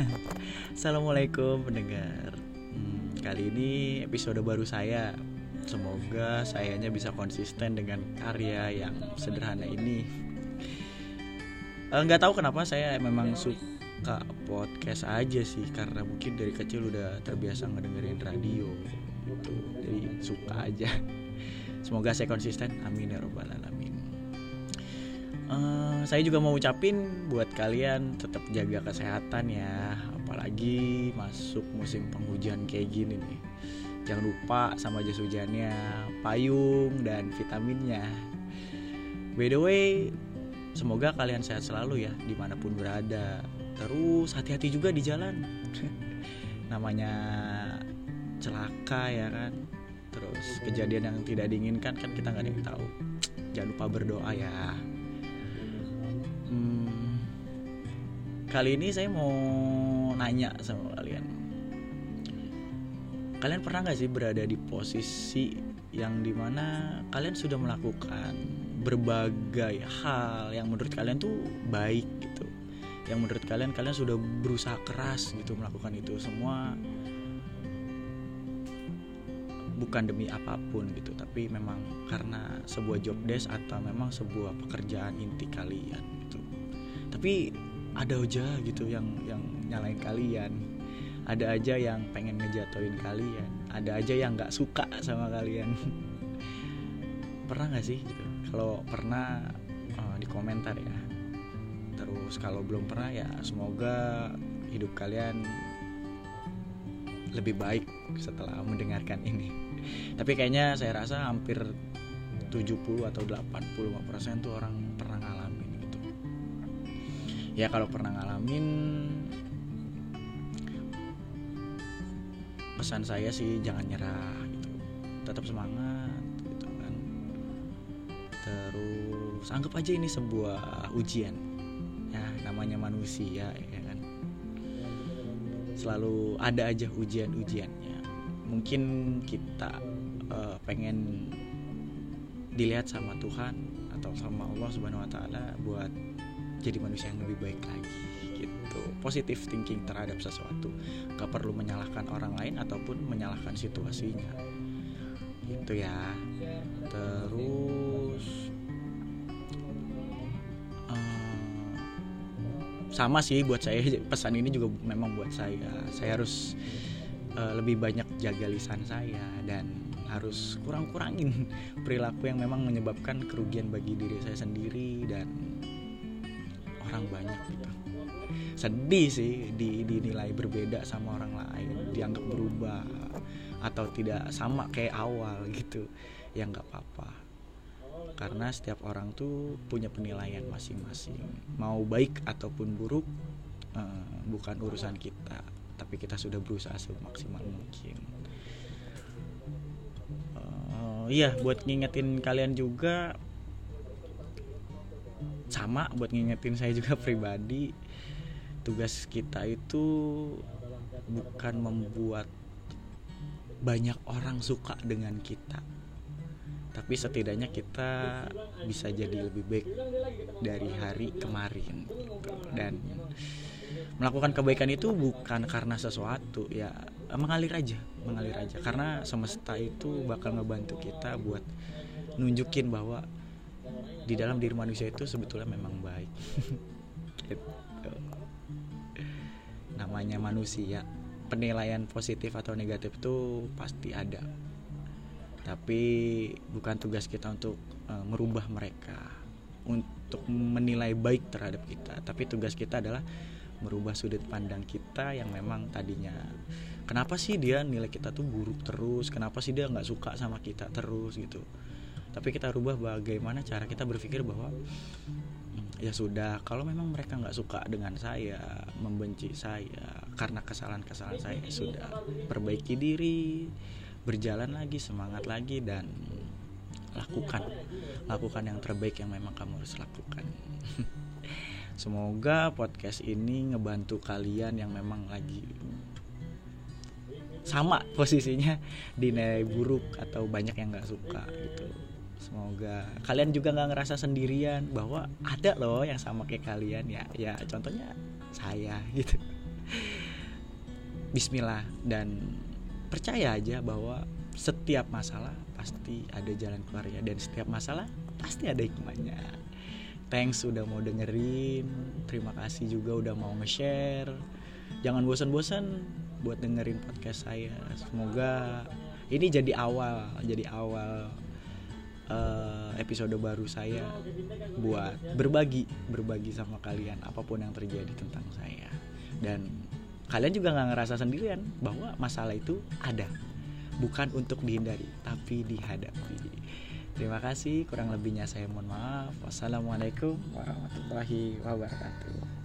Assalamualaikum pendengar. Hmm, Kali ini episode baru saya. Semoga sayanya bisa konsisten dengan karya yang sederhana ini. Eh, Nggak tahu kenapa saya memang suka podcast aja sih Karena mungkin dari kecil udah terbiasa ngedengerin radio gitu. Jadi suka aja. Semoga saya konsisten. Amin ya robbal alamin Uh, saya juga mau ucapin buat kalian tetap jaga kesehatan ya. Apalagi masuk musim penghujan kayak gini nih. Jangan lupa sama jas hujannya payung dan vitaminnya. By the way semoga kalian sehat selalu ya di mana pun berada. Terus hati-hati juga di jalan. Namanya celaka ya kan? Terus kejadian yang tidak diinginkan kan kita nggak ada yang tahu. Jangan lupa berdoa ya hmm, kali ini saya mau nanya sama kalian. Kalian pernah nggak sih berada di posisi yang di mana kalian sudah melakukan berbagai hal yang menurut kalian tuh baik gitu? Yang menurut kalian kalian sudah berusaha keras gitu melakukan itu semua? Bukan demi apa pun gitu tapi memang karena sebuah job desk atau memang sebuah pekerjaan inti kalian tapi ada aja gitu yang yang nyalain kalian. Ada aja yang pengen ngejatuhin kalian. Ada aja yang nggak suka sama kalian. Pernah nggak sih gitu? Kalau pernah uh, di komentar ya. Terus kalau belum pernah ya semoga hidup kalian lebih baik setelah mendengarkan ini. Tapi kayaknya saya rasa hampir 70 atau 85% tuh orang pernah ya kalau pernah ngalamin pesan saya sih jangan nyerah gitu. Tetap semangat gitu kan. Terus anggap aja ini sebuah ujian. Ya namanya manusia ya kan. Selalu ada aja ujian-ujiannya. Mungkin kita uh, pengen dilihat sama Tuhan atau sama Allah Subhanahu Wa Taala buat jadi manusia yang lebih baik lagi gitu. Positif thinking terhadap sesuatu. Gak perlu menyalahkan orang lain ataupun menyalahkan situasinya. Gitu ya. Terus uh, sama sih buat saya. Pesan ini juga memang buat saya. Saya harus uh, lebih banyak jaga lisan saya dan harus kurang-kurangin perilaku yang memang menyebabkan kerugian bagi diri saya sendiri dan orang banyak gitu. Sedih sih di, dinilai berbeda sama orang lain dianggap berubah atau tidak sama kayak awal gitu. Ya nggak apa-apa. Karena setiap orang tuh punya penilaian masing-masing. Mau baik ataupun buruk uh, bukan urusan kita. Tapi kita sudah berusaha semaksimal mungkin. Uh, iya buat ngingetin kalian juga sama buat ngingetin saya juga pribadi. Tugas kita itu bukan membuat banyak orang suka dengan kita. Tapi setidaknya kita bisa jadi lebih baik dari hari kemarin gitu. dan melakukan kebaikan itu bukan karena sesuatu ya mengalir aja mengalir aja. Karena semesta itu bakal ngebantu kita buat nunjukin bahwa di dalam diri manusia itu sebetulnya memang baik. Gitu. namanya manusia penilaian positif atau negatif itu pasti ada. Tapi bukan tugas kita untuk uh, merubah mereka untuk menilai baik terhadap kita. Tapi tugas kita adalah merubah sudut pandang kita yang memang tadinya kenapa sih dia nilai kita tuh buruk terus? Kenapa sih dia nggak suka sama kita terus gitu tapi kita rubah bagaimana cara kita berpikir bahwa ya sudah kalau memang mereka nggak suka dengan saya membenci saya karena kesalahan-kesalahan saya ya sudah. Perbaiki diri berjalan lagi semangat lagi dan lakukan. Lakukan yang terbaik yang memang kamu harus lakukan. Semoga podcast ini ngebantu kalian yang memang lagi sama posisinya dinilai buruk atau banyak yang nggak suka gitu semoga. Kalian juga nggak ngerasa sendirian bahwa ada loh yang sama kayak kalian ya. Ya contohnya saya gitu. Bismillah. Dan percaya aja bahwa setiap masalah pasti ada jalan keluarnya. Dan setiap masalah pasti ada hikmahnya. Thanks udah mau dengerin. Terima kasih juga udah mau nge-share. Jangan bosan-bosan buat dengerin podcast saya. Semoga ini jadi awal jadi awal episode baru saya buat berbagi berbagi sama kalian apa pun yang terjadi tentang saya. Dan kalian juga nggak ngerasa sendirian bahwa masalah itu ada bukan untuk dihindari tapi dihadapi. Terima kasih kurang lebihnya saya mohon maaf. Wassalamualaikum warahmatullahi wabarakatuh